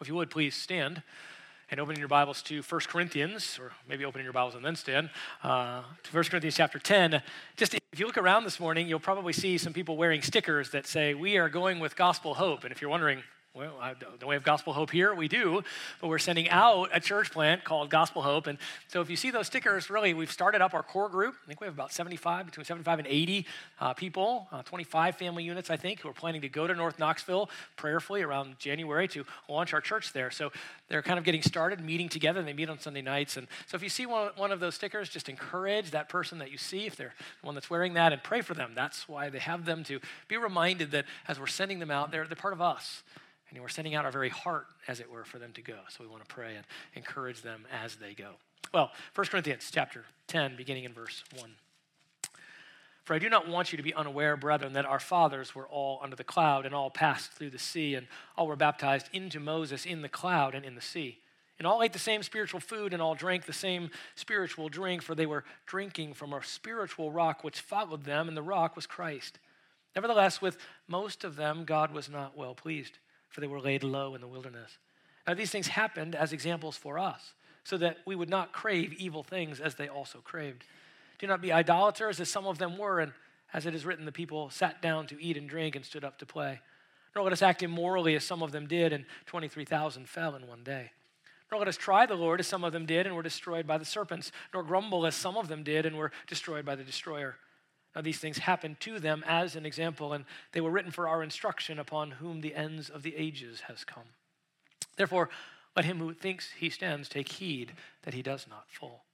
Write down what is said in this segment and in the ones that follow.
If you would, please stand and open your Bibles to 1 Corinthians, or maybe open your Bibles and then stand, uh, to 1 Corinthians chapter 10. Just if you look around this morning, you'll probably see some people wearing stickers that say, We are going with gospel hope. And if you're wondering, well, don't we have Gospel Hope here? We do, but we're sending out a church plant called Gospel Hope. And so if you see those stickers, really, we've started up our core group. I think we have about 75, between 75 and 80 uh, people, uh, 25 family units, I think, who are planning to go to North Knoxville prayerfully around January to launch our church there. So they're kind of getting started, meeting together. and They meet on Sunday nights. And so if you see one, one of those stickers, just encourage that person that you see, if they're the one that's wearing that, and pray for them. That's why they have them to be reminded that as we're sending them out, they're, they're part of us. And we're sending out our very heart, as it were, for them to go. So we want to pray and encourage them as they go. Well, 1 Corinthians chapter 10, beginning in verse 1. For I do not want you to be unaware, brethren, that our fathers were all under the cloud and all passed through the sea, and all were baptized into Moses in the cloud and in the sea. And all ate the same spiritual food and all drank the same spiritual drink, for they were drinking from a spiritual rock which followed them, and the rock was Christ. Nevertheless, with most of them, God was not well pleased for they were laid low in the wilderness. Now, these things happened as examples for us, so that we would not crave evil things as they also craved. Do not be idolaters, as some of them were, and as it is written, the people sat down to eat and drink and stood up to play. Nor let us act immorally, as some of them did, and 23,000 fell in one day. Nor let us try the Lord, as some of them did, and were destroyed by the serpents. Nor grumble, as some of them did, and were destroyed by the destroyer. Now, these things happened to them as an example, and they were written for our instruction upon whom the ends of the ages has come. Therefore, let him who thinks he stands take heed that he does not fall.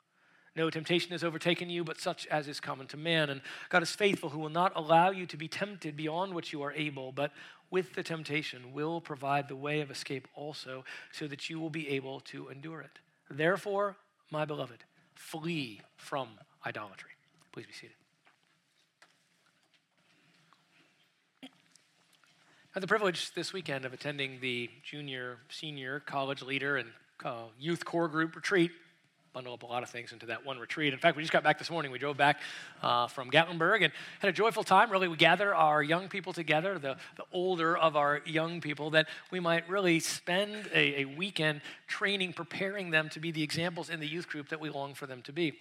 No temptation has overtaken you, but such as is common to man. And God is faithful, who will not allow you to be tempted beyond what you are able, but with the temptation will provide the way of escape also, so that you will be able to endure it. Therefore, my beloved, flee from idolatry. Please be seated. I had the privilege this weekend of attending the junior, senior college leader and uh, youth core group retreat. Bundle up a lot of things into that one retreat. In fact, we just got back this morning. We drove back uh, from Gatlinburg and had a joyful time. Really, we gather our young people together, the, the older of our young people, that we might really spend a, a weekend training, preparing them to be the examples in the youth group that we long for them to be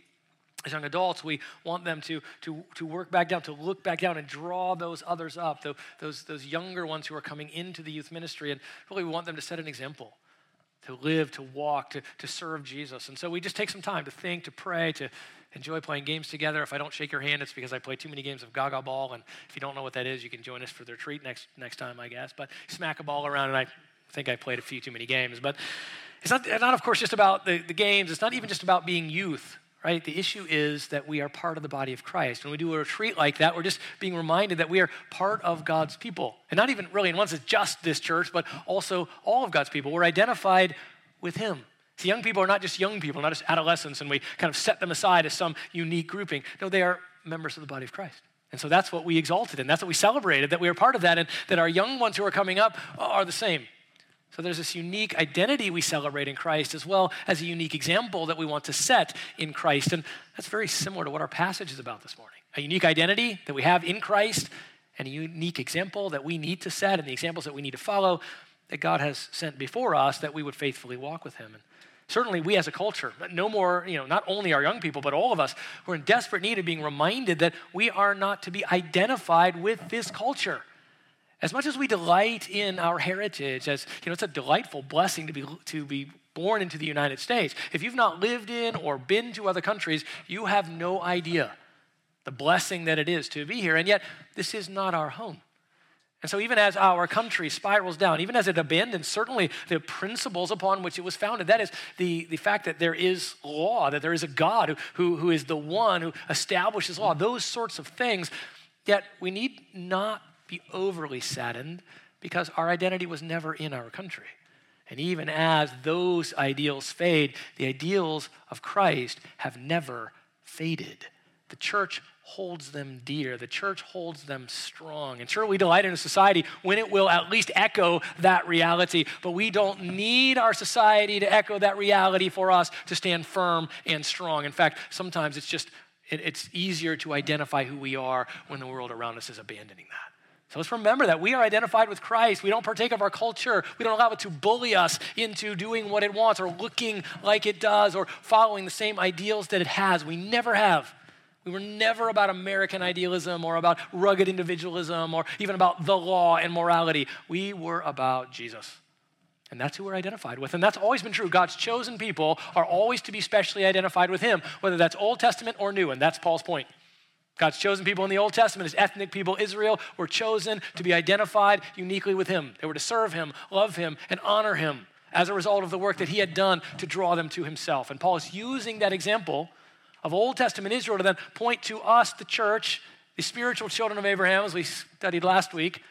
as young adults, we want them to, to, to work back down, to look back down and draw those others up, the, those, those younger ones who are coming into the youth ministry. And really, we want them to set an example, to live, to walk, to, to serve Jesus. And so we just take some time to think, to pray, to enjoy playing games together. If I don't shake your hand, it's because I play too many games of Gaga Ball. And if you don't know what that is, you can join us for the retreat next, next time, I guess. But smack a ball around, and I think I played a few too many games. But it's not, not of course, just about the, the games. It's not even just about being youth right? The issue is that we are part of the body of Christ. When we do a retreat like that, we're just being reminded that we are part of God's people. And not even really in one sense just this church, but also all of God's people. We're identified with Him. See, young people are not just young people, not just adolescents, and we kind of set them aside as some unique grouping. No, they are members of the body of Christ. And so that's what we exalted and that's what we celebrated, that we are part of that, and that our young ones who are coming up are the same. So there's this unique identity we celebrate in Christ, as well as a unique example that we want to set in Christ. And that's very similar to what our passage is about this morning a unique identity that we have in Christ, and a unique example that we need to set, and the examples that we need to follow that God has sent before us that we would faithfully walk with Him. And certainly we as a culture, no more, you know, not only our young people, but all of us, we're in desperate need of being reminded that we are not to be identified with this culture. As much as we delight in our heritage, as you know, it's a delightful blessing to be to be born into the United States. If you've not lived in or been to other countries, you have no idea the blessing that it is to be here. And yet, this is not our home. And so, even as our country spirals down, even as it abandons certainly the principles upon which it was founded, that is the, the fact that there is law, that there is a God who, who, is the one who establishes law, those sorts of things, yet we need not be overly saddened because our identity was never in our country. And even as those ideals fade, the ideals of Christ have never faded. The church holds them dear. The church holds them strong. And sure, we delight in a society when it will at least echo that reality, but we don't need our society to echo that reality for us to stand firm and strong. In fact, sometimes it's just, it's easier to identify who we are when the world around us is abandoning that. So let's remember that we are identified with Christ. We don't partake of our culture. We don't allow it to bully us into doing what it wants or looking like it does or following the same ideals that it has. We never have. We were never about American idealism or about rugged individualism or even about the law and morality. We were about Jesus. And that's who we're identified with. And that's always been true. God's chosen people are always to be specially identified with Him, whether that's Old Testament or New. And that's Paul's point. God's chosen people in the Old Testament, his ethnic people, Israel, were chosen to be identified uniquely with him. They were to serve him, love him, and honor him as a result of the work that he had done to draw them to himself. And Paul is using that example of Old Testament Israel to then point to us, the church, the spiritual children of Abraham, as we studied last week,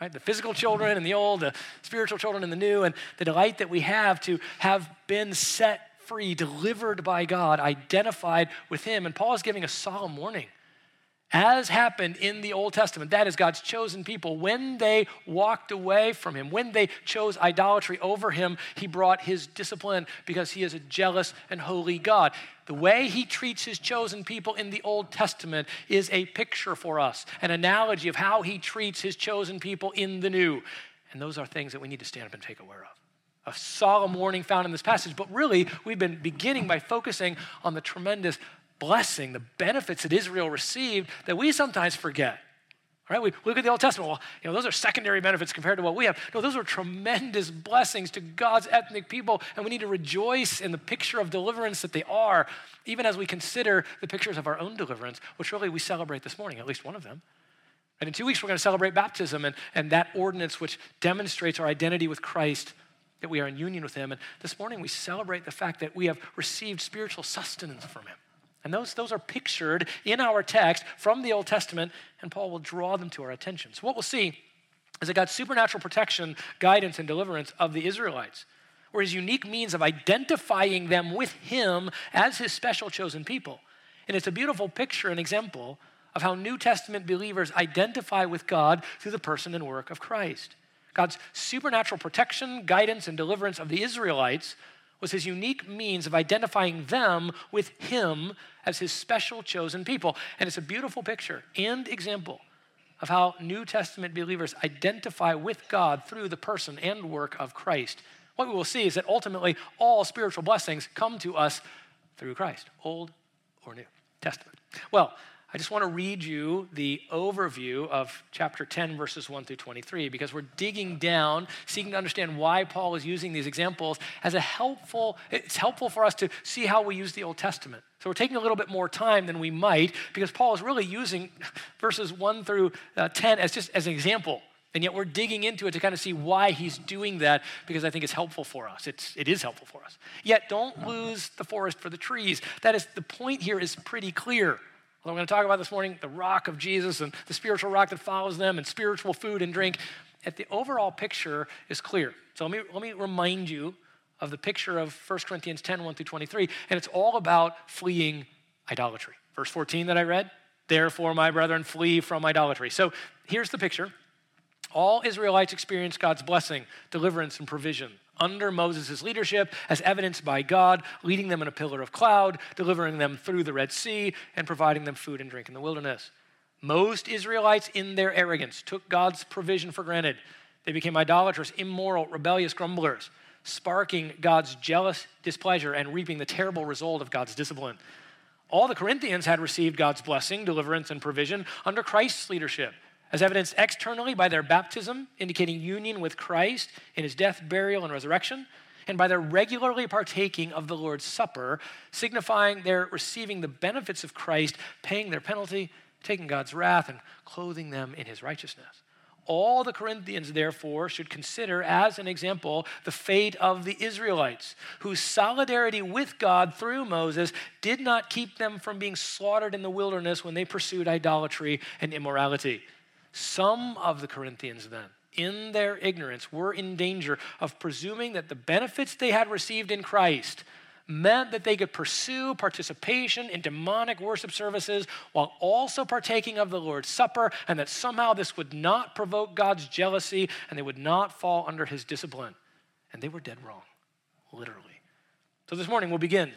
right? The physical children in the old, the spiritual children in the new, and the delight that we have to have been set free, delivered by God, identified with him. And Paul is giving a solemn warning as happened in the Old Testament. That is God's chosen people. When they walked away from Him, when they chose idolatry over Him, He brought His discipline because He is a jealous and holy God. The way He treats His chosen people in the Old Testament is a picture for us, an analogy of how He treats His chosen people in the New. And those are things that we need to stand up and take aware of a solemn warning found in this passage, but really we've been beginning by focusing on the tremendous blessing, the benefits that Israel received that we sometimes forget. Right? We look at the Old Testament. Well, you know, those are secondary benefits compared to what we have. No, those are tremendous blessings to God's ethnic people, and we need to rejoice in the picture of deliverance that they are, even as we consider the pictures of our own deliverance, which really we celebrate this morning, at least one of them. And in two weeks, we're going to celebrate baptism and, and that ordinance which demonstrates our identity with Christ, that we are in union with Him. And this morning, we celebrate the fact that we have received spiritual sustenance from Him. And those, those are pictured in our text from the Old Testament, and Paul will draw them to our attention. So, what we'll see is that God's supernatural protection, guidance, and deliverance of the Israelites were his unique means of identifying them with him as his special chosen people. And it's a beautiful picture and example of how New Testament believers identify with God through the person and work of Christ. God's supernatural protection, guidance, and deliverance of the Israelites was his unique means of identifying them with him as his special chosen people. And it's a beautiful picture and example of how New Testament believers identify with God through the person and work of Christ. What we will see is that ultimately all spiritual blessings come to us through Christ, Old or New Testament. Well, I just want to read you the overview of chapter 10, verses 1 through 23, because we're digging down, seeking to understand why Paul is using these examples as a helpful, it's helpful for us to see how we use the Old Testament. So we're taking a little bit more time than we might, because Paul is really using verses 1 through uh, 10 as just as an example. And yet we're digging into it to kind of see why he's doing that because I think it's helpful for us. It's, it is helpful for us. Yet don't lose the forest for the trees. That is, the point here is pretty clear. What I'm going to talk about this morning the rock of Jesus and the spiritual rock that follows them and spiritual food and drink. At the overall picture is clear. So let me, let me remind you of the picture of 1 Corinthians 10 1 through 23. And it's all about fleeing idolatry. Verse 14 that I read, therefore, my brethren, flee from idolatry. So here's the picture. All Israelites experienced God's blessing, deliverance, and provision under Moses' leadership, as evidenced by God, leading them in a pillar of cloud, delivering them through the Red Sea, and providing them food and drink in the wilderness. Most Israelites, in their arrogance, took God's provision for granted. They became idolatrous, immoral, rebellious grumblers, sparking God's jealous displeasure and reaping the terrible result of God's discipline. All the Corinthians had received God's blessing, deliverance, and provision under Christ's leadership as evidenced externally by their baptism, indicating union with Christ in his death, burial, and resurrection, and by their regularly partaking of the Lord's Supper, signifying their receiving the benefits of Christ, paying their penalty, taking God's wrath, and clothing them in his righteousness. All the Corinthians, therefore, should consider as an example the fate of the Israelites, whose solidarity with God through Moses did not keep them from being slaughtered in the wilderness when they pursued idolatry and immorality. Some of the Corinthians, then, in their ignorance, were in danger of presuming that the benefits they had received in Christ meant that they could pursue participation in demonic worship services while also partaking of the Lord's Supper, and that somehow this would not provoke God's jealousy and they would not fall under his discipline. And they were dead wrong, literally. So this morning we'll begin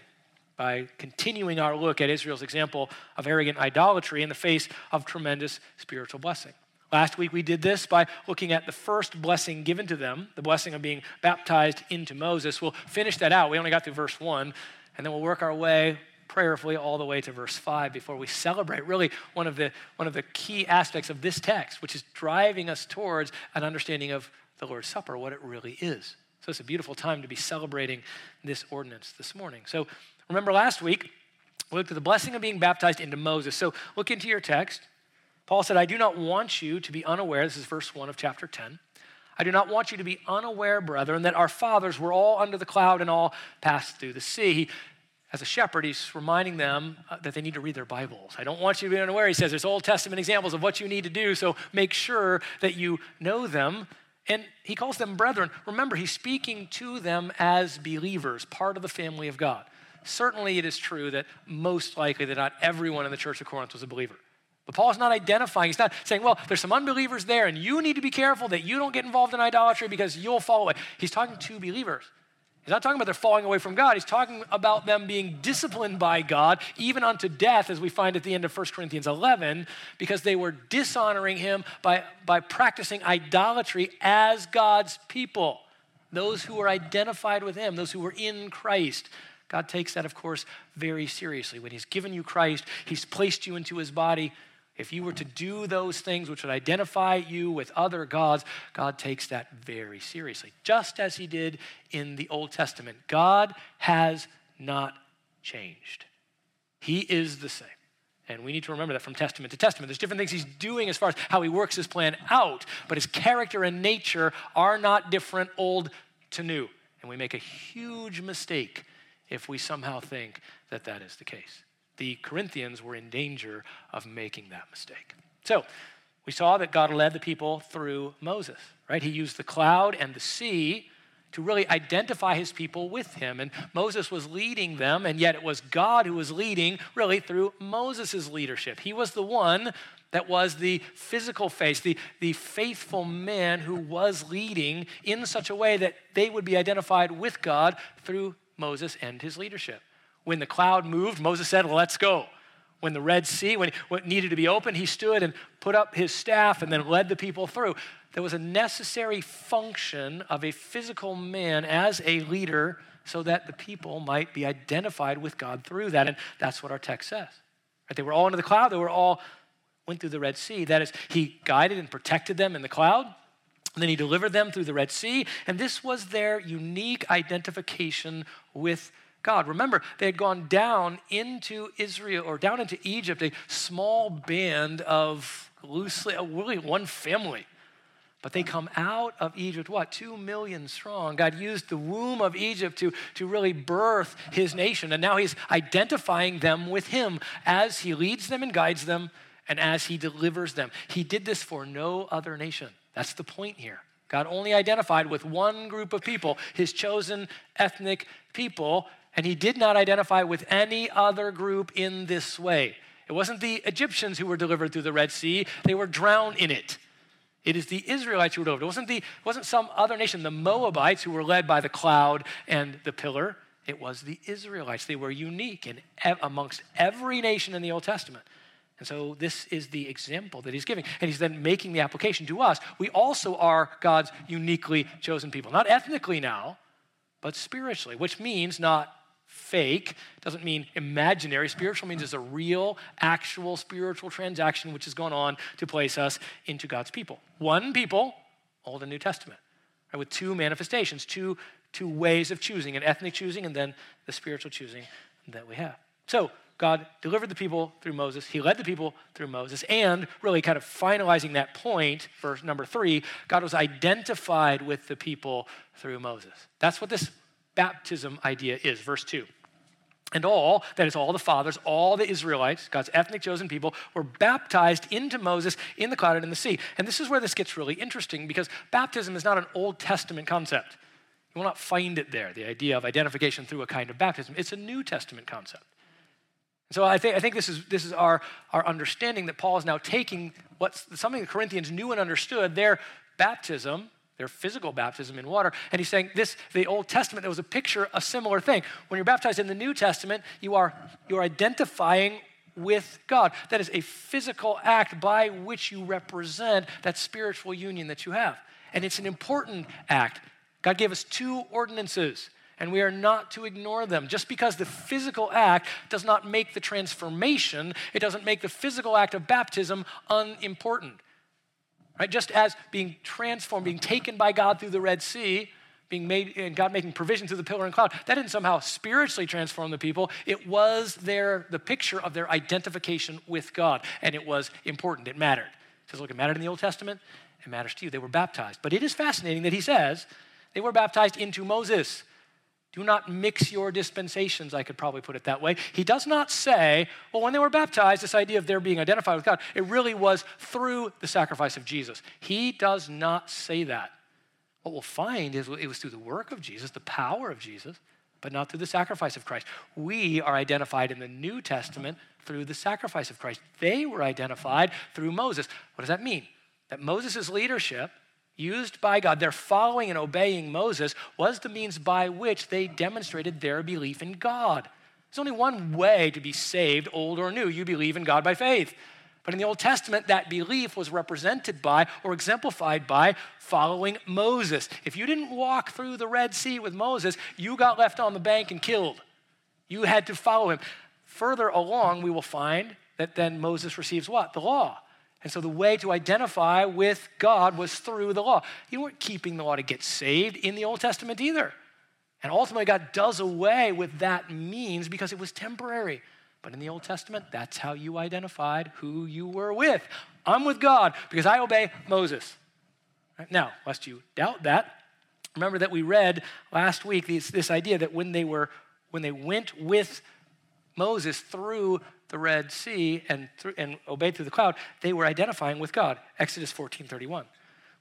by continuing our look at Israel's example of arrogant idolatry in the face of tremendous spiritual blessing. Last week we did this by looking at the first blessing given to them, the blessing of being baptized into Moses. We'll finish that out. We only got through verse 1, and then we'll work our way prayerfully all the way to verse 5 before we celebrate. Really one of the one of the key aspects of this text which is driving us towards an understanding of the lord's supper what it really is. So it's a beautiful time to be celebrating this ordinance this morning. So remember last week we looked at the blessing of being baptized into moses. So look into your text paul said i do not want you to be unaware this is verse 1 of chapter 10 I do not want you to be unaware, brethren, that our fathers were all under the cloud and all passed through the sea. As a shepherd, he's reminding them uh, that they need to read their Bibles. I don't want you to be unaware. He says there's Old Testament examples of what you need to do, so make sure that you know them. And he calls them brethren. Remember, he's speaking to them as believers, part of the family of God. Certainly, it is true that most likely that not everyone in the church of Corinth was a believer. But Paul's not identifying, he's not saying, well, there's some unbelievers there, and you need to be careful that you don't get involved in idolatry because you'll fall away. He's talking to believers. He's not talking about they're falling away from God. He's talking about them being disciplined by God, even unto death, as we find at the end of 1 Corinthians 11, because they were dishonoring him by, by practicing idolatry as God's people. Those who were identified with him, those who were in Christ. God takes that, of course, very seriously. When he's given you Christ, he's placed you into his body. If you were to do those things which would identify you with other gods, God takes that very seriously, just as he did in the Old Testament. God has not changed, he is the same. And we need to remember that from testament to testament. There's different things he's doing as far as how he works his plan out, but his character and nature are not different, old to new. And we make a huge mistake if we somehow think that that is the case the Corinthians were in danger of making that mistake. So, we saw that God led the people through Moses, right? He used the cloud and the sea to really identify his people with him. And Moses was leading them, and yet it was God who was leading really through Moses' leadership. He was the one that was the physical face, the, the faithful man who was leading in such a way that they would be identified with God through Moses and his leadership. When the cloud moved, Moses said, Let's go. When the Red Sea, when what needed to be opened, he stood and put up his staff and then led the people through. There was a necessary function of a physical man as a leader so that the people might be identified with God through that. And that's what our text says. Right? They were all under the cloud, they were all went through the Red Sea. That is, he guided and protected them in the cloud. And then he delivered them through the Red Sea. And this was their unique identification with God. Remember, they had gone down into Israel or down into Egypt, a small band of loosely, really one family. But they come out of Egypt, what, two million strong. God used the womb of Egypt to, to really birth his nation. And now he's identifying them with him as he leads them and guides them and as he delivers them. He did this for no other nation. That's the point here. God only identified with one group of people, his chosen ethnic people, and he did not identify with any other group in this way. It wasn't the Egyptians who were delivered through the Red Sea, they were drowned in it. It is the Israelites who were delivered. It wasn't, the, it wasn't some other nation, the Moabites, who were led by the cloud and the pillar. It was the Israelites. They were unique in, amongst every nation in the Old Testament. And so this is the example that he's giving. And he's then making the application to us. We also are God's uniquely chosen people. Not ethnically now, but spiritually, which means not fake doesn't mean imaginary. Spiritual means it's a real, actual spiritual transaction which has gone on to place us into God's people. One people, Old and New Testament, right, with two manifestations, two, two ways of choosing an ethnic choosing and then the spiritual choosing that we have. So, God delivered the people through Moses. He led the people through Moses. And really, kind of finalizing that point, verse number three, God was identified with the people through Moses. That's what this baptism idea is. Verse 2. And all, that is, all the fathers, all the Israelites, God's ethnic chosen people, were baptized into Moses in the cloud and in the sea. And this is where this gets really interesting because baptism is not an Old Testament concept. You will not find it there, the idea of identification through a kind of baptism. It's a New Testament concept. So I think, I think this is, this is our, our understanding that Paul is now taking what's something the Corinthians knew and understood, their baptism, their physical baptism in water. And he's saying this, the Old Testament, there was a picture, a similar thing. When you're baptized in the New Testament, you are, you're identifying with God. That is a physical act by which you represent that spiritual union that you have. And it's an important act. God gave us two ordinances, and we are not to ignore them. Just because the physical act does not make the transformation, it doesn't make the physical act of baptism unimportant. Right? Just as being transformed, being taken by God through the Red Sea, being made and God making provision through the pillar and cloud, that didn't somehow spiritually transform the people. It was their the picture of their identification with God, and it was important. It mattered. He says, look, it mattered in the Old Testament. It matters to you. They were baptized. But it is fascinating that he says they were baptized into Moses. Do not mix your dispensations, I could probably put it that way. He does not say, well, when they were baptized, this idea of their being identified with God, it really was through the sacrifice of Jesus. He does not say that. What we'll find is it was through the work of Jesus, the power of Jesus, but not through the sacrifice of Christ. We are identified in the New Testament through the sacrifice of Christ. They were identified through Moses. What does that mean? That Moses' leadership, used by God, their following and obeying Moses, was the means by which they demonstrated their belief in God. There's only one way to be saved, old or new. You believe in God by faith. But in the Old Testament, that belief was represented by or exemplified by following Moses. If you didn't walk through the Red Sea with Moses, you got left on the bank and killed. You had to follow him. Further along, we will find that then Moses receives what? The law. And so the way to identify with God was through the law. You weren't keeping the law to get saved in the Old Testament either. And ultimately, God does away with that means because it was temporary. But in the Old Testament, that's how you identified who you were with. I'm with God because I obey Moses. Now, lest you doubt that, remember that we read last week this, this idea that when they were when they went with Moses through the Red Sea and, through, and obeyed through the cloud, they were identifying with God. Exodus 14 31.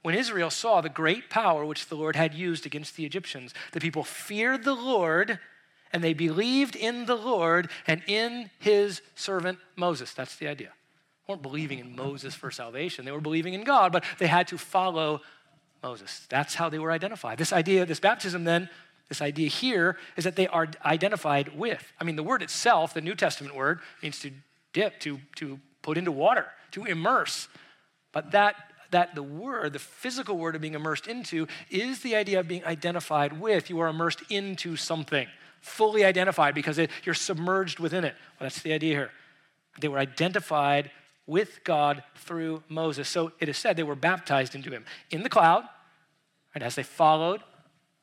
When Israel saw the great power which the Lord had used against the Egyptians, the people feared the Lord and they believed in the Lord and in his servant Moses. That's the idea. They weren't believing in Moses for salvation, they were believing in God, but they had to follow Moses. That's how they were identified. This idea, this baptism, then, this idea here is that they are identified with. I mean, the word itself, the New Testament word, means to dip, to, to put into water, to immerse. But that that the word, the physical word of being immersed into, is the idea of being identified with. You are immersed into something fully identified because it, you're submerged within it. Well, that's the idea here. They were identified with God through Moses. So it is said they were baptized into him in the cloud, and as they followed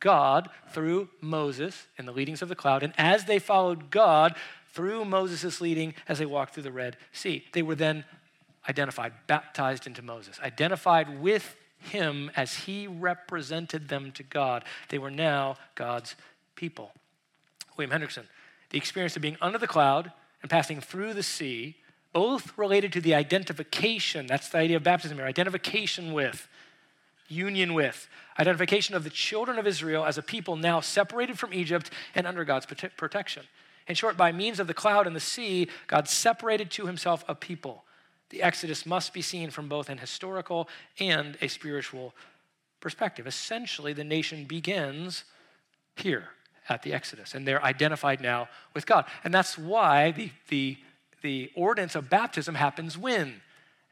God through Moses in the leadings of the cloud, and as they followed God through Moses' leading as they walked through the Red Sea, they were then identified, baptized into Moses, identified with him as he represented them to God. They were now God's people. William Hendriksen, The experience of being under the cloud and passing through the sea, both related to the identification, that's the idea of baptism here, identification with, union with, identification of the children of Israel as a people now separated from Egypt and under God's protection. In short, by means of the cloud and the sea, God separated to himself a people. The Exodus must be seen from both an historical and a spiritual perspective. Essentially, the nation begins here at the Exodus, and they're identified now with God. And that's why the, the, the ordinance of baptism happens when?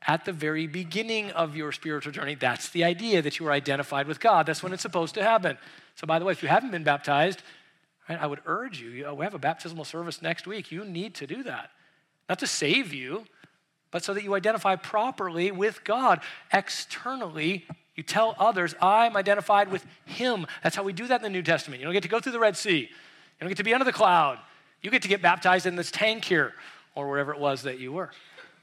At the very beginning of your spiritual journey. That's the idea that you are identified with God. That's when it's supposed to happen. So, by the way, if you haven't been baptized, right, I would urge you, uh, we have a baptismal service next week. You need to do that. Not to save you, but so that you identify properly with God externally you tell others, I'm identified with him. That's how we do that in the New Testament. You don't get to go through the Red Sea, you don't get to be under the cloud. You get to get baptized in this tank here or wherever it was that you were,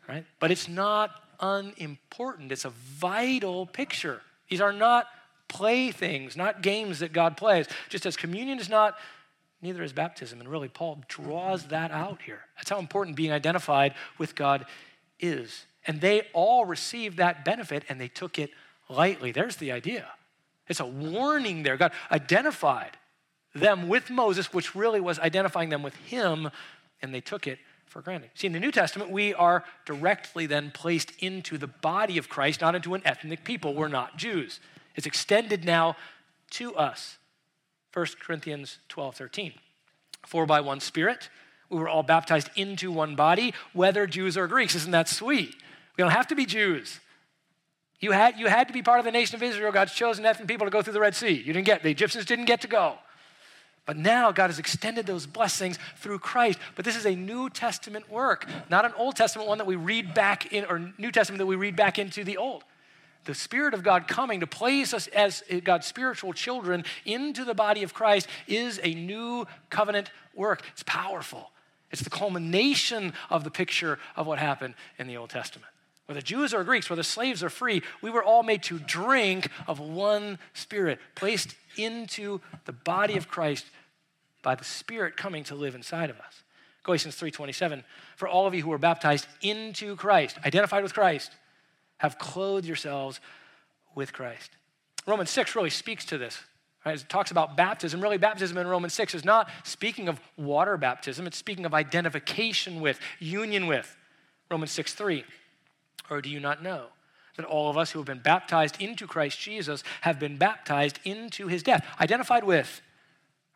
right? But it's not unimportant, it's a vital picture. These are not playthings, not games that God plays. Just as communion is not, neither is baptism. And really, Paul draws that out here. That's how important being identified with God is. And they all received that benefit and they took it lightly. There's the idea. It's a warning there. God identified them with Moses, which really was identifying them with him, and they took it for granted. See, in the New Testament, we are directly then placed into the body of Christ, not into an ethnic people. We're not Jews. It's extended now to us. 1 Corinthians 12 13. For by one Spirit, We were all baptized into one body, whether Jews or Greeks. Isn't that sweet? We don't have to be Jews. You had, you had to be part of the nation of Israel, God's chosen ethnic people to go through the Red Sea. You didn't get, the Egyptians didn't get to go. But now God has extended those blessings through Christ. But this is a New Testament work, not an Old Testament one that we read back in, or New Testament that we read back into the Old. The Spirit of God coming to place us as God's spiritual children into the body of Christ is a new covenant work. It's powerful. It's the culmination of the picture of what happened in the Old Testament. Whether Jews or Greeks, whether slaves or free, we were all made to drink of one Spirit, placed into the body of Christ by the Spirit coming to live inside of us. Galatians 3:27 For all of you who are baptized into Christ, identified with Christ, have clothed yourselves with Christ. Romans 6 really speaks to this. Right? It talks about baptism. Really, baptism in Romans 6 is not speaking of water baptism, it's speaking of identification with, union with. Romans 6 3. Or do you not know that all of us who have been baptized into Christ Jesus have been baptized into his death, identified with,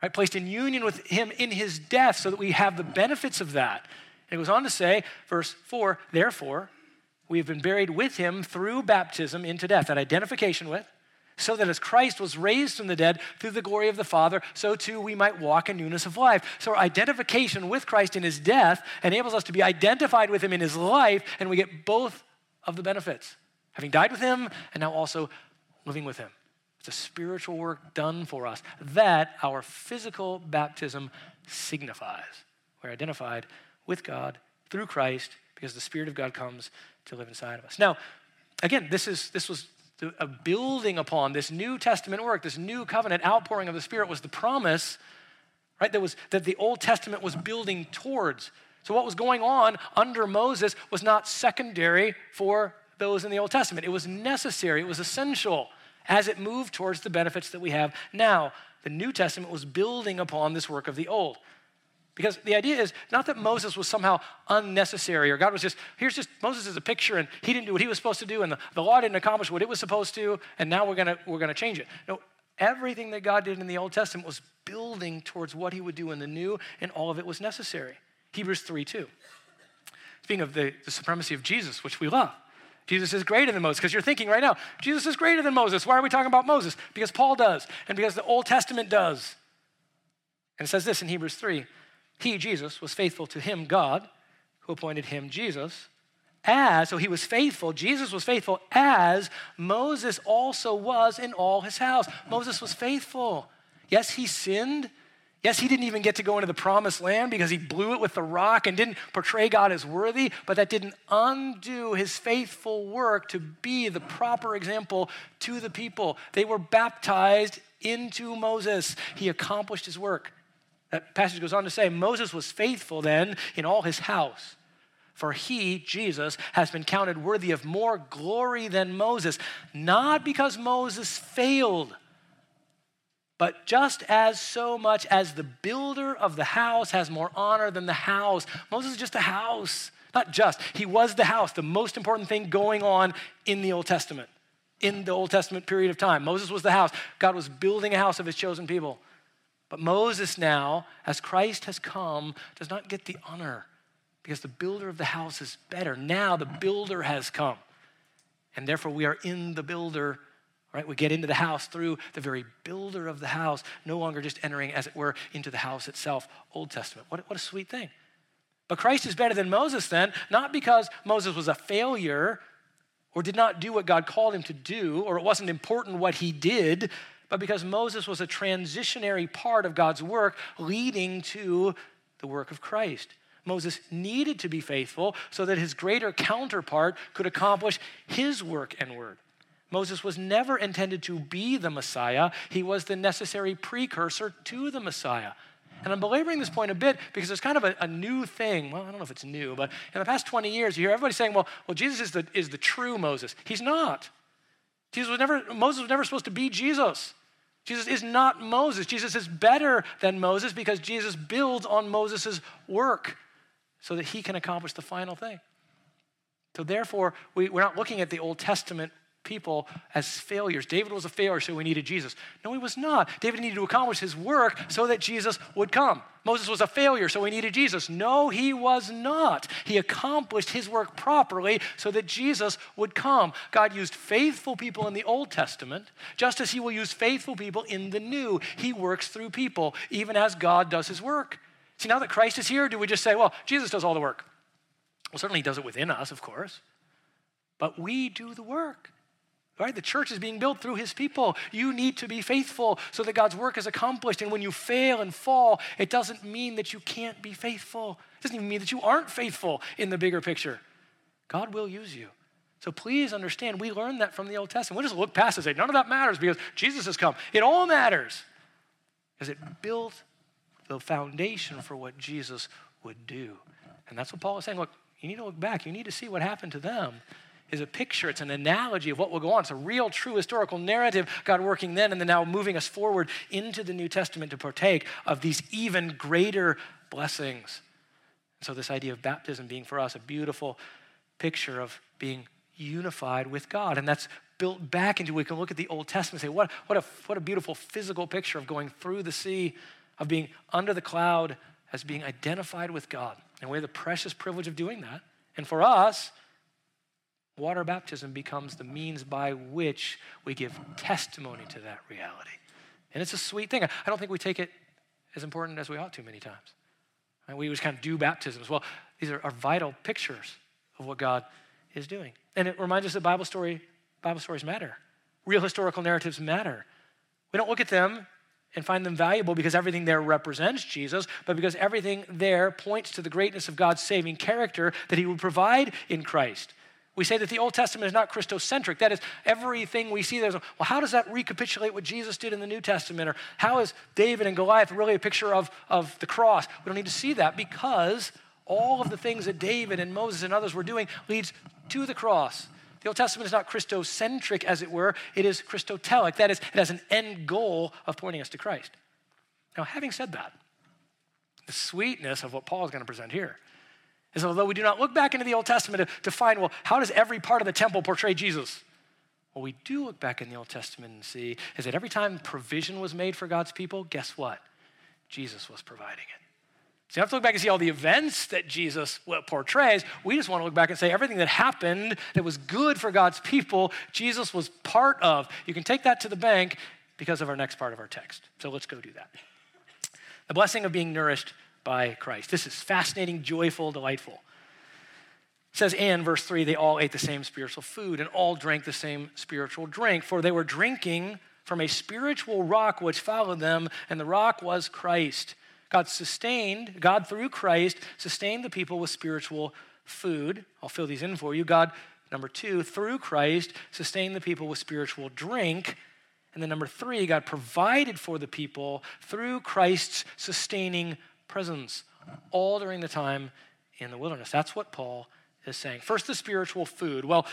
right, placed in union with him in his death so that we have the benefits of that. And it goes on to say, verse 4, therefore, we have been buried with him through baptism into death, that identification with, so that as Christ was raised from the dead through the glory of the Father, so too we might walk in newness of life. So our identification with Christ in his death enables us to be identified with him in his life, and we get both of the benefits having died with him and now also living with him. It's a spiritual work done for us that our physical baptism signifies. We're identified with God through Christ because the Spirit of God comes to live inside of us. Now, again, this is this was a building upon this New Testament work, this new covenant outpouring of the Spirit was the promise, right? That was that the Old Testament was building towards. So, what was going on under Moses was not secondary for those in the Old Testament. It was necessary, it was essential as it moved towards the benefits that we have now. The New Testament was building upon this work of the Old. Because the idea is not that Moses was somehow unnecessary or God was just, here's just, Moses is a picture and he didn't do what he was supposed to do and the, the law didn't accomplish what it was supposed to and now we're gonna, we're gonna change it. No, everything that God did in the Old Testament was building towards what he would do in the New and all of it was necessary. Hebrews 3 2. Speaking of the, the supremacy of Jesus, which we love. Jesus is greater than Moses. Because you're thinking right now, Jesus is greater than Moses. Why are we talking about Moses? Because Paul does, and because the Old Testament does. And it says this in Hebrews 3 He, Jesus, was faithful to him, God, who appointed him, Jesus, as, so he was faithful, Jesus was faithful as Moses also was in all his house. Moses was faithful. Yes, he sinned, Yes, he didn't even get to go into the promised land because he blew it with the rock and didn't portray God as worthy, but that didn't undo his faithful work to be the proper example to the people. They were baptized into Moses. He accomplished his work. That passage goes on to say Moses was faithful then in all his house. For he, Jesus, has been counted worthy of more glory than Moses, not because Moses failed but just as so much as the builder of the house has more honor than the house, Moses is just a house. Not just, he was the house, the most important thing going on in the Old Testament, in the Old Testament period of time. Moses was the house. God was building a house of his chosen people. But Moses now, as Christ has come, does not get the honor because the builder of the house is better. Now the builder has come. And therefore, we are in the builder Right? We get into the house through the very builder of the house, no longer just entering, as it were, into the house itself. Old Testament. What, what a sweet thing. But Christ is better than Moses then, not because Moses was a failure or did not do what God called him to do, or it wasn't important what he did, but because Moses was a transitionary part of God's work leading to the work of Christ. Moses needed to be faithful so that his greater counterpart could accomplish his work and word. Moses was never intended to be the Messiah, he was the necessary precursor to the Messiah. And I'm belaboring this point a bit because it's kind of a, a, new thing. Well, I don't know if it's new, but in the past 20 years, you hear everybody saying, well, well Jesus is the, is the true Moses. He's not. Jesus was never, Moses was never supposed to be Jesus. Jesus is not Moses. Jesus is better than Moses because Jesus builds on Moses' work so that he can accomplish the final thing. So, therefore, we, we're not looking at the Old Testament people as failures. David was a failure, so we needed Jesus. No, he was not. David needed to accomplish his work so that Jesus would come. Moses was a failure, so we needed Jesus. No, he was not. He accomplished his work properly so that Jesus would come. God used faithful people in the Old Testament, just as he will use faithful people in the New. He works through people, even as God does his work. See, now that Christ is here, do we just say, well, Jesus does all the work? Well, certainly he does it within us, of course but we do the work. Right? The church is being built through his people. You need to be faithful so that God's work is accomplished. And when you fail and fall, it doesn't mean that you can't be faithful. It doesn't even mean that you aren't faithful in the bigger picture. God will use you. So please understand, we learned that from the Old Testament. We'll just look past it and say, none of that matters because Jesus has come. It all matters because it built the foundation for what Jesus would do. And that's what Paul is saying. Look, you need to look back. You need to see what happened to them is a picture, it's an analogy of what will go on. It's a real, true historical narrative, God working then and then now moving us forward into the New Testament to partake of these even greater blessings. so, this idea of baptism being for us a beautiful picture of being unified with God. And that's built back into, we can look at the Old Testament and say, what, what, a, what a beautiful physical picture of going through the sea, of being under the cloud as being identified with God. And we have the precious privilege of doing that. And for us, water baptism becomes the means by which we give testimony to that reality. And it's a sweet thing. I don't think we take it as important as we ought to many times. We just kind of do baptisms. Well, these are, are vital pictures of what God is doing. And it reminds us that Bible story, Bible stories matter. Real historical narratives matter. We don't look at them and find them valuable because everything there represents Jesus, but because everything there points to the greatness of God's saving character that He would provide in Christ. We say that the Old Testament is not Christocentric. That is, everything we see there is, well, how does that recapitulate what Jesus did in the New Testament? Or how is David and Goliath really a picture of, of the cross? We don't need to see that because all of the things that David and Moses and others were doing leads to the cross. The Old Testament is not Christocentric, as it were, it is Christotelic. That is, it has an end goal of pointing us to Christ. Now, having said that, the sweetness of what Paul is going to present here is although we do not look back into the Old Testament to, to find, well, how does every part of the temple portray Jesus? What we do look back in the Old Testament and see is that every time provision was made for God's people, guess what? Jesus was providing it. So you have to look back and see all the events that Jesus portrays. We just want to look back and say everything that happened that was good for God's people, Jesus was part of. You can take that to the bank because of our next part of our text. So let's go do that. The blessing of being nourished by Christ. This is fascinating, joyful, delightful. It says, and verse 3, they all ate the same spiritual food and all drank the same spiritual drink, for they were drinking from a spiritual rock which followed them, and the rock was Christ. God sustained, God through Christ sustained the people with spiritual food. I'll fill these in for you. God, number two, through Christ sustained the people with spiritual drink. And then number three, God provided for the people through Christ's sustaining presence all during the time in the wilderness. That's what Paul is saying. First, the spiritual food. Well,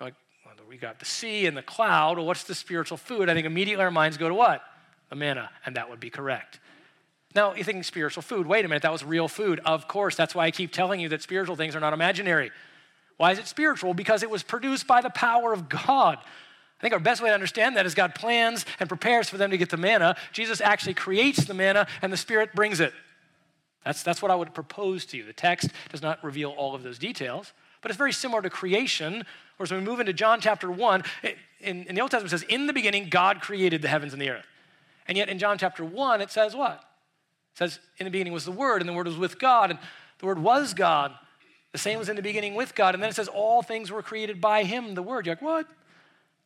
like, we got the sea and the cloud. Well, what's the spiritual food? I think immediately our minds go to what? The manna, and that would be correct. Now, you're thinking spiritual food. Wait a minute, that was real food. Of course, that's why I keep telling you that spiritual things are not imaginary. Why is it spiritual? Because it was produced by the power of God. I think our best way to understand that is God plans and prepares for them to get the manna. Jesus actually creates the manna, and the Spirit brings it. That's, that's what I would propose to you. The text does not reveal all of those details, but it's very similar to creation. Whereas as we move into John chapter 1, it, in, in the Old Testament it says, In the beginning, God created the heavens and the earth. And yet in John chapter 1, it says what? It says, In the beginning was the Word, and the Word was with God, and the Word was God. The same was in the beginning with God. And then it says, All things were created by Him, the Word. You're like, What?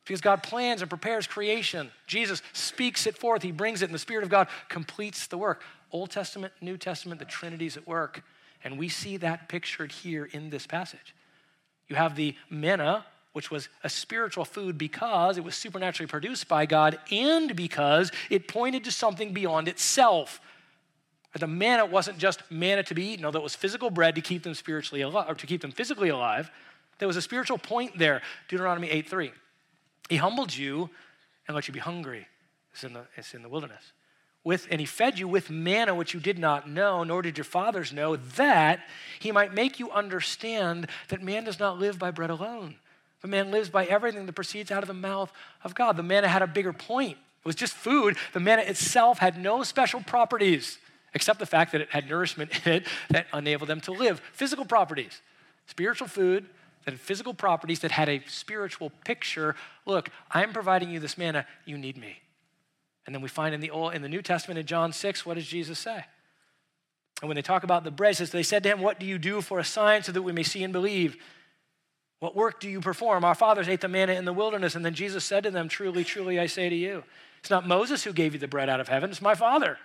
Because God plans and prepares creation. Jesus speaks it forth, He brings it, and the Spirit of God completes the work. Old Testament, New Testament, the Trinity's at work. And we see that pictured here in this passage. You have the manna, which was a spiritual food because it was supernaturally produced by God and because it pointed to something beyond itself. The manna wasn't just manna to be eaten, although it was physical bread to keep them spiritually alive or to keep them physically alive. There was a spiritual point there. Deuteronomy 8:3. He humbled you and let you be hungry. It's in the, it's in the wilderness with, and he fed you with manna which you did not know, nor did your fathers know, that he might make you understand that man does not live by bread alone, But man lives by everything that proceeds out of the mouth of God. The manna had a bigger point. It was just food. The manna itself had no special properties except the fact that it had nourishment in it that enabled them to live. Physical properties, spiritual food that had physical properties that had a spiritual picture. Look, I'm providing you this manna, you need me. And then we find in the Old, in the New Testament in John 6, what does Jesus say? And when they talk about the bread, says, They said to him, What do you do for a sign so that we may see and believe? What work do you perform? Our fathers ate the manna in the wilderness. And then Jesus said to them, Truly, truly, I say to you, it's not Moses who gave you the bread out of heaven, it's my Father.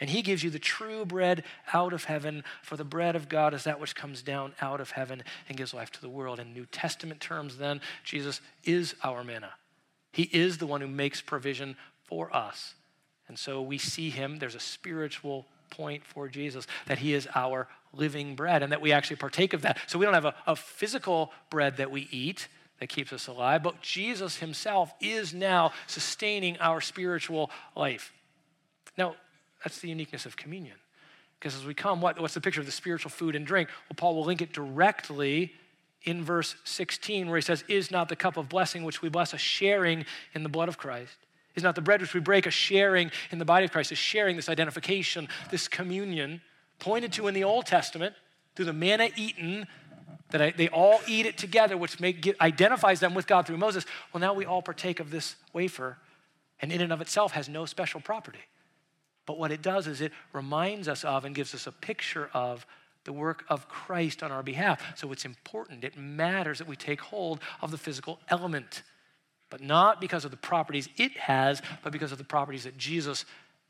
And he gives you the true bread out of heaven, for the bread of God is that which comes down out of heaven and gives life to the world. In New Testament terms, then, Jesus is our manna. He is the one who makes provision for us. And so we see him, there's a spiritual point for Jesus, that he is our living bread and that we actually partake of that. So we don't have a, a physical bread that we eat that keeps us alive, but Jesus himself is now sustaining our spiritual life. Now, that's the uniqueness of communion. Because as we come, what, what's the picture of the spiritual food and drink? Well, Paul will link it directly in verse 16, where he says, Is not the cup of blessing which we bless a sharing in the blood of Christ? Is not the bread which we break a sharing in the body of Christ, a sharing, this identification, this communion, pointed to in the Old Testament through the manna eaten, that I, they all eat it together, which make, get, identifies them with God through Moses. Well, now we all partake of this wafer, and in and of itself has no special property. But what it does is it reminds us of and gives us a picture of the work of Christ on our behalf. So it's important, it matters that we take hold of the physical element but not because of the properties it has, but because of the properties that Jesus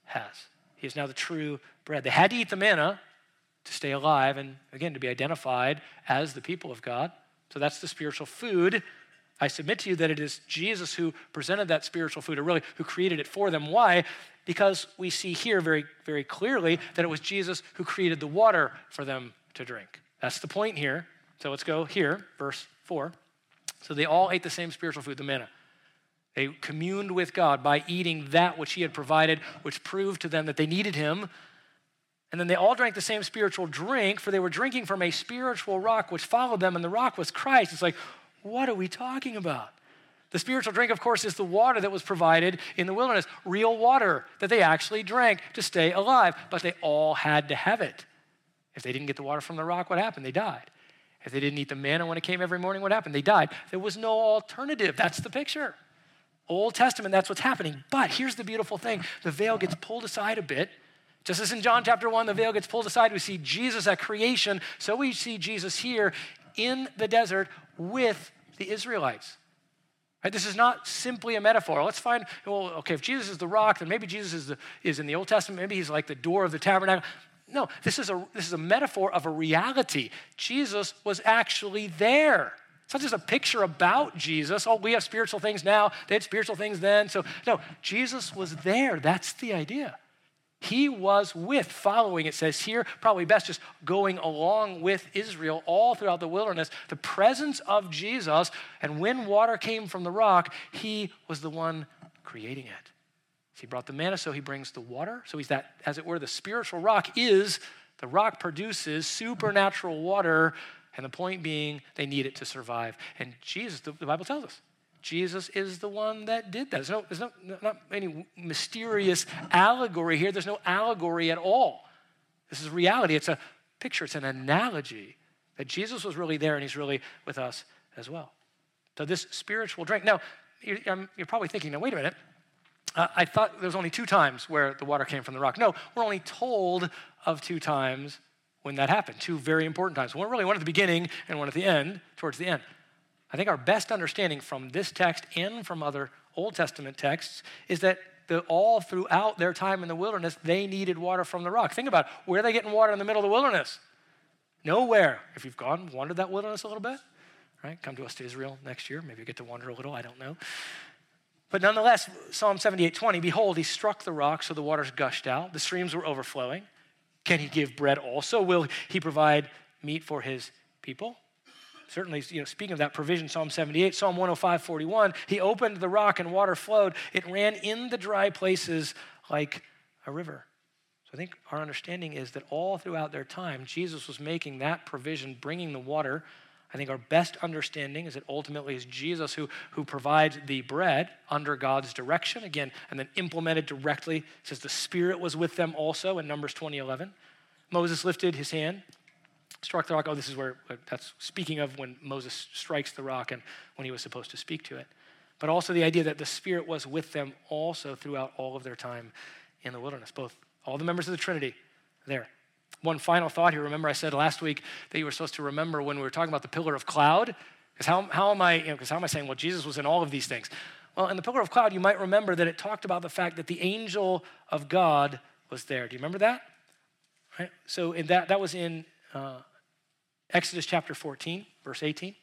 has. He is now the true bread. They had to eat the manna to stay alive and, again, to be identified as the people of God. So that's the spiritual food. I submit to you that it is Jesus who presented that spiritual food, or really who created it for them. Why? Because we see here very, very clearly that it was Jesus who created the water for them to drink. That's the point here. So let's go here, verse 4. So they all ate the same spiritual food, the manna. They communed with God by eating that which He had provided, which proved to them that they needed Him. And then they all drank the same spiritual drink, for they were drinking from a spiritual rock which followed them, and the rock was Christ. It's like, what are we talking about? The spiritual drink, of course, is the water that was provided in the wilderness, real water that they actually drank to stay alive, but they all had to have it. If they didn't get the water from the rock, what happened? They died. If they didn't eat the manna when it came every morning, what happened? They died. There was no alternative. That's the picture. Old Testament, that's what's happening. But here's the beautiful thing the veil gets pulled aside a bit. Just as in John chapter 1, the veil gets pulled aside, we see Jesus at creation. So we see Jesus here in the desert with the Israelites. Right? This is not simply a metaphor. Let's find, well, okay, if Jesus is the rock, then maybe Jesus is, the, is in the Old Testament, maybe he's like the door of the tabernacle. No, this is, a, this is a metaphor of a reality. Jesus was actually there. It's not just a picture about Jesus. Oh, we have spiritual things now, they had spiritual things then. So, no, Jesus was there. That's the idea. He was with, following, it says here, probably best just going along with Israel all throughout the wilderness. The presence of Jesus, and when water came from the rock, he was the one creating it. he brought the manna, so he brings the water. So he's that, as it were, the spiritual rock is, the rock produces supernatural water and the point being, they need it to survive. And Jesus, the, the Bible tells us, Jesus is the one that did that. There's no, there's no, not any mysterious allegory here. There's no allegory at all. This is reality. It's a picture, it's an analogy that Jesus was really there and he's really with us as well. So, this spiritual drink. Now, you're, um, you're probably thinking, now, wait a minute. Uh, I thought there was only two times where the water came from the rock. No, we're only told of two times when that happened. Two very important times. One really one at the beginning and one at the end, towards the end. I think our best understanding from this text and from other Old Testament texts is that the, all throughout their time in the wilderness, they needed water from the rock. Think about it. where are they getting water in the middle of the wilderness? Nowhere. If you've gone, wandered that wilderness a little bit, right? Come to us to Israel next year. Maybe you get to wander a little. I don't know. But nonetheless, Psalm 78 20, behold, he struck the rock so the waters gushed out, the streams were overflowing. Can he give bread also? Will he provide meat for his people? Certainly, you know, speaking of that provision, Psalm 78, Psalm 105, 41, he opened the rock and water flowed. It ran in the dry places like a river. So I think our understanding is that all throughout their time, Jesus was making that provision, bringing the water I think our best understanding is that ultimately it's Jesus who, who provides the bread under God's direction, again, and then implemented directly. It says the Spirit was with them also in Numbers 20, 11. Moses lifted his hand, struck the rock. Oh, this is where, that's speaking of when Moses strikes the rock and when he was supposed to speak to it. But also the idea that the Spirit was with them also throughout all of their time in the wilderness, both all the members of the Trinity there. One final thought here. Remember, I said last week that you were supposed to remember when we were talking about the pillar of cloud? Because how, how am I, you know, how am I saying, well, Jesus was in all of these things? Well, in the pillar of cloud, you might remember that it talked about the fact that the angel of God was there. Do you remember that? Right? So in that, that was in uh, Exodus chapter 14, verse 18.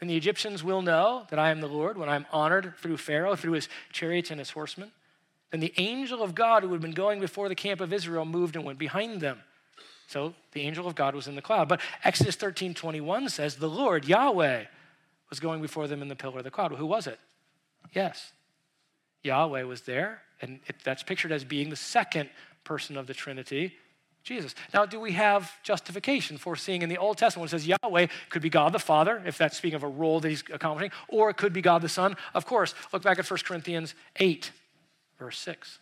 And the Egyptians will know that I am the Lord when I'm honored through Pharaoh, through his chariots and his horsemen. Then the angel of God who had been going before the camp of Israel moved and went behind them. So the angel of God was in the cloud. But Exodus 13 21 says, The Lord, Yahweh, was going before them in the pillar of the cloud. Well, who was it? Yes. Yahweh was there, and it, that's pictured as being the second person of the Trinity, Jesus. Now, do we have justification for seeing in the Old Testament when it says Yahweh could be God the Father, if that's speaking of a role that he's accomplishing, or it could be God the Son? Of course, look back at 1 Corinthians 8, verse 6.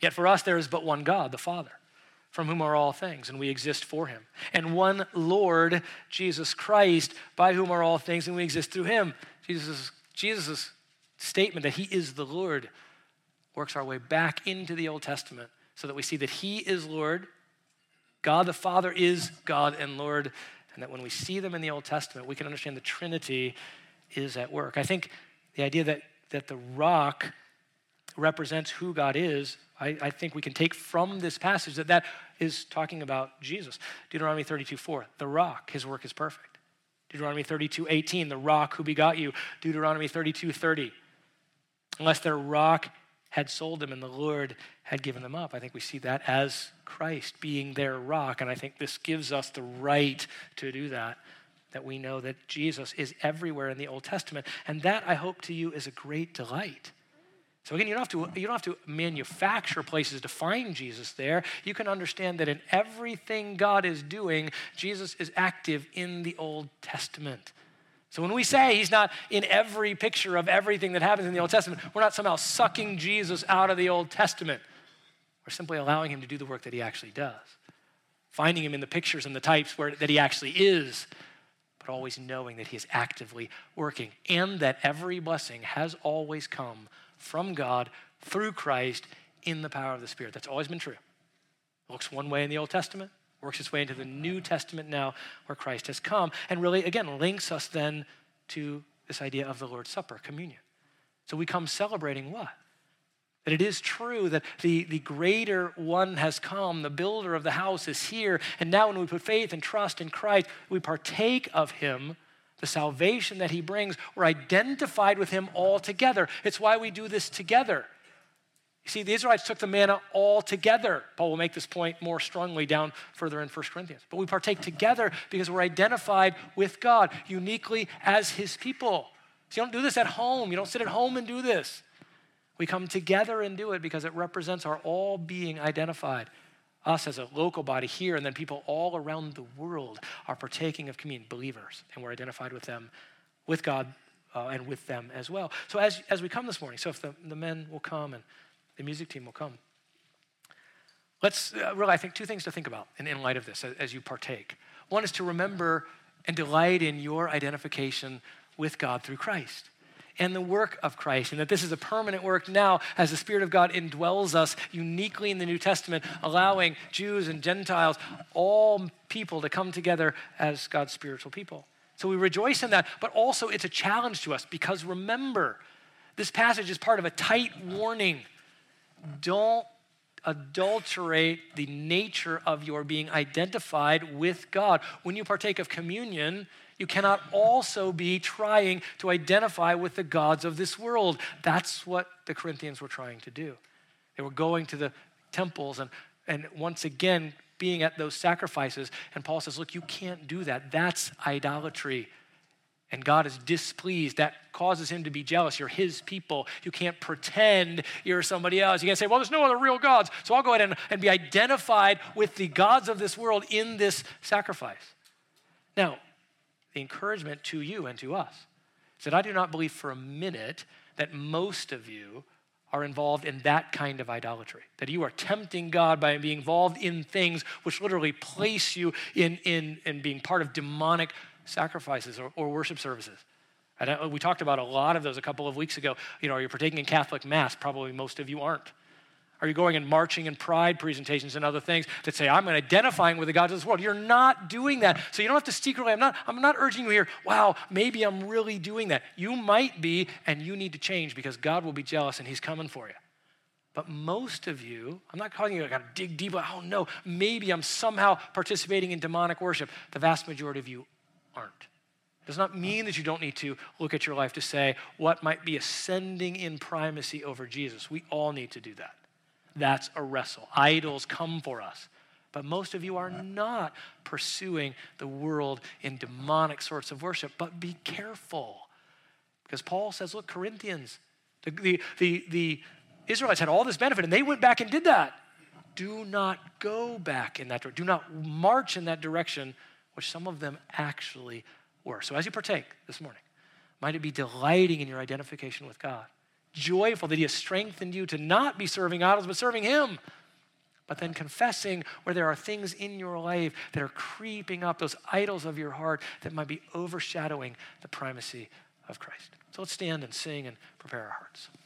Yet for us, there is but one God, the Father from whom are all things, and we exist for him. And one Lord, Jesus Christ, by whom are all things, and we exist through him. Jesus' Jesus' statement that he is the Lord works our way back into the Old Testament so that we see that he is Lord, God the Father is God and Lord, and that when we see them in the Old Testament, we can understand the Trinity is at work. I think the idea that, that the rock represents who God is, I, I, think we can take from this passage that that is talking about Jesus. Deuteronomy 32 4, the rock, his work is perfect. Deuteronomy 32 18, the rock who begot you. Deuteronomy 32 30, unless their rock had sold them and the Lord had given them up. I think we see that as Christ being their rock, and I think this gives us the right to do that. That we know that Jesus is everywhere in the Old Testament. And that, I hope to you, is a great delight. So again, you don't, have to, you don't have to manufacture places to find Jesus there. You can understand that in everything God is doing, Jesus is active in the Old Testament. So when we say he's not in every picture of everything that happens in the Old Testament, we're not somehow sucking Jesus out of the Old Testament. We're simply allowing him to do the work that he actually does, finding him in the pictures and the types where, that he actually is, but always knowing that he is actively working and that every blessing has always come from God through Christ in the power of the Spirit. That's always been true. It looks one way in the Old Testament, works its way into the New Testament now, where Christ has come, and really, again, links us then to this idea of the Lord's Supper, communion. So we come celebrating what? That it is true that the, the greater one has come, the builder of the house is here, and now when we put faith and trust in Christ, we partake of him the salvation that he brings, we're identified with him all together. It's why we do this together. You see, the Israelites took the manna all together. Paul will make this point more strongly down further in 1 Corinthians. But we partake together because we're identified with God uniquely as his people. So you don't do this at home. You don't sit at home and do this. We come together and do it because it represents our all being identified us as a local body here, and then people all around the world are partaking of communion, believers, and we're identified with them, with God, uh, and with them as well. So as, as we come this morning, so if the, the men will come and the music team will come, let's uh, really, I think, two things to think about in, in light of this as, as you partake. One is to remember and delight in your identification with God through Christ and the work of Christ, and that this is a permanent work now as the Spirit of God indwells us uniquely in the New Testament, allowing Jews and Gentiles, all people, to come together as God's spiritual people. So we rejoice in that, but also it's a challenge to us because remember, this passage is part of a tight warning. Don't adulterate the nature of your being identified with God. When you partake of communion, you cannot also be trying to identify with the gods of this world. That's what the Corinthians were trying to do. They were going to the temples and, and once again being at those sacrifices. And Paul says, Look, you can't do that. That's idolatry. And God is displeased. That causes him to be jealous. You're his people. You can't pretend you're somebody else. You can't say, well, there's no other real gods. So I'll go ahead and, and be identified with the gods of this world in this sacrifice. Now, encouragement to you and to us is that I do not believe for a minute that most of you are involved in that kind of idolatry. That you are tempting God by being involved in things which literally place you in, in, in being part of demonic sacrifices or, or worship services. And uh, we talked about a lot of those a couple of weeks ago. You know, you're you partaking in Catholic Mass? Probably most of you aren't. Are you going and marching in pride presentations and other things that say, I'm identifying with the gods of this world? You're not doing that. So you don't have to secretly, I'm not, I'm not urging you here, wow, maybe I'm really doing that. You might be, and you need to change because God will be jealous and He's coming for you. But most of you, I'm not calling you, I gotta dig deep, oh no, maybe I'm somehow participating in demonic worship. The vast majority of you aren't. It does not mean that you don't need to look at your life to say what might be ascending in primacy over Jesus. We all need to do that. That's a wrestle. Idols come for us. But most of you are not pursuing the world in demonic sorts of worship. But be careful. Because Paul says, look, Corinthians, the, the, the, the Israelites had all this benefit and they went back and did that. Do not go back in that direction. Do not march in that direction, which some of them actually were. So as you partake this morning, might it be delighting in your identification with God joyful that He has strengthened you to not be serving idols, but serving Him. But then confessing where there are things in your life that are creeping up, those idols of your heart that might be overshadowing the primacy of Christ. So let's stand and sing and prepare our hearts.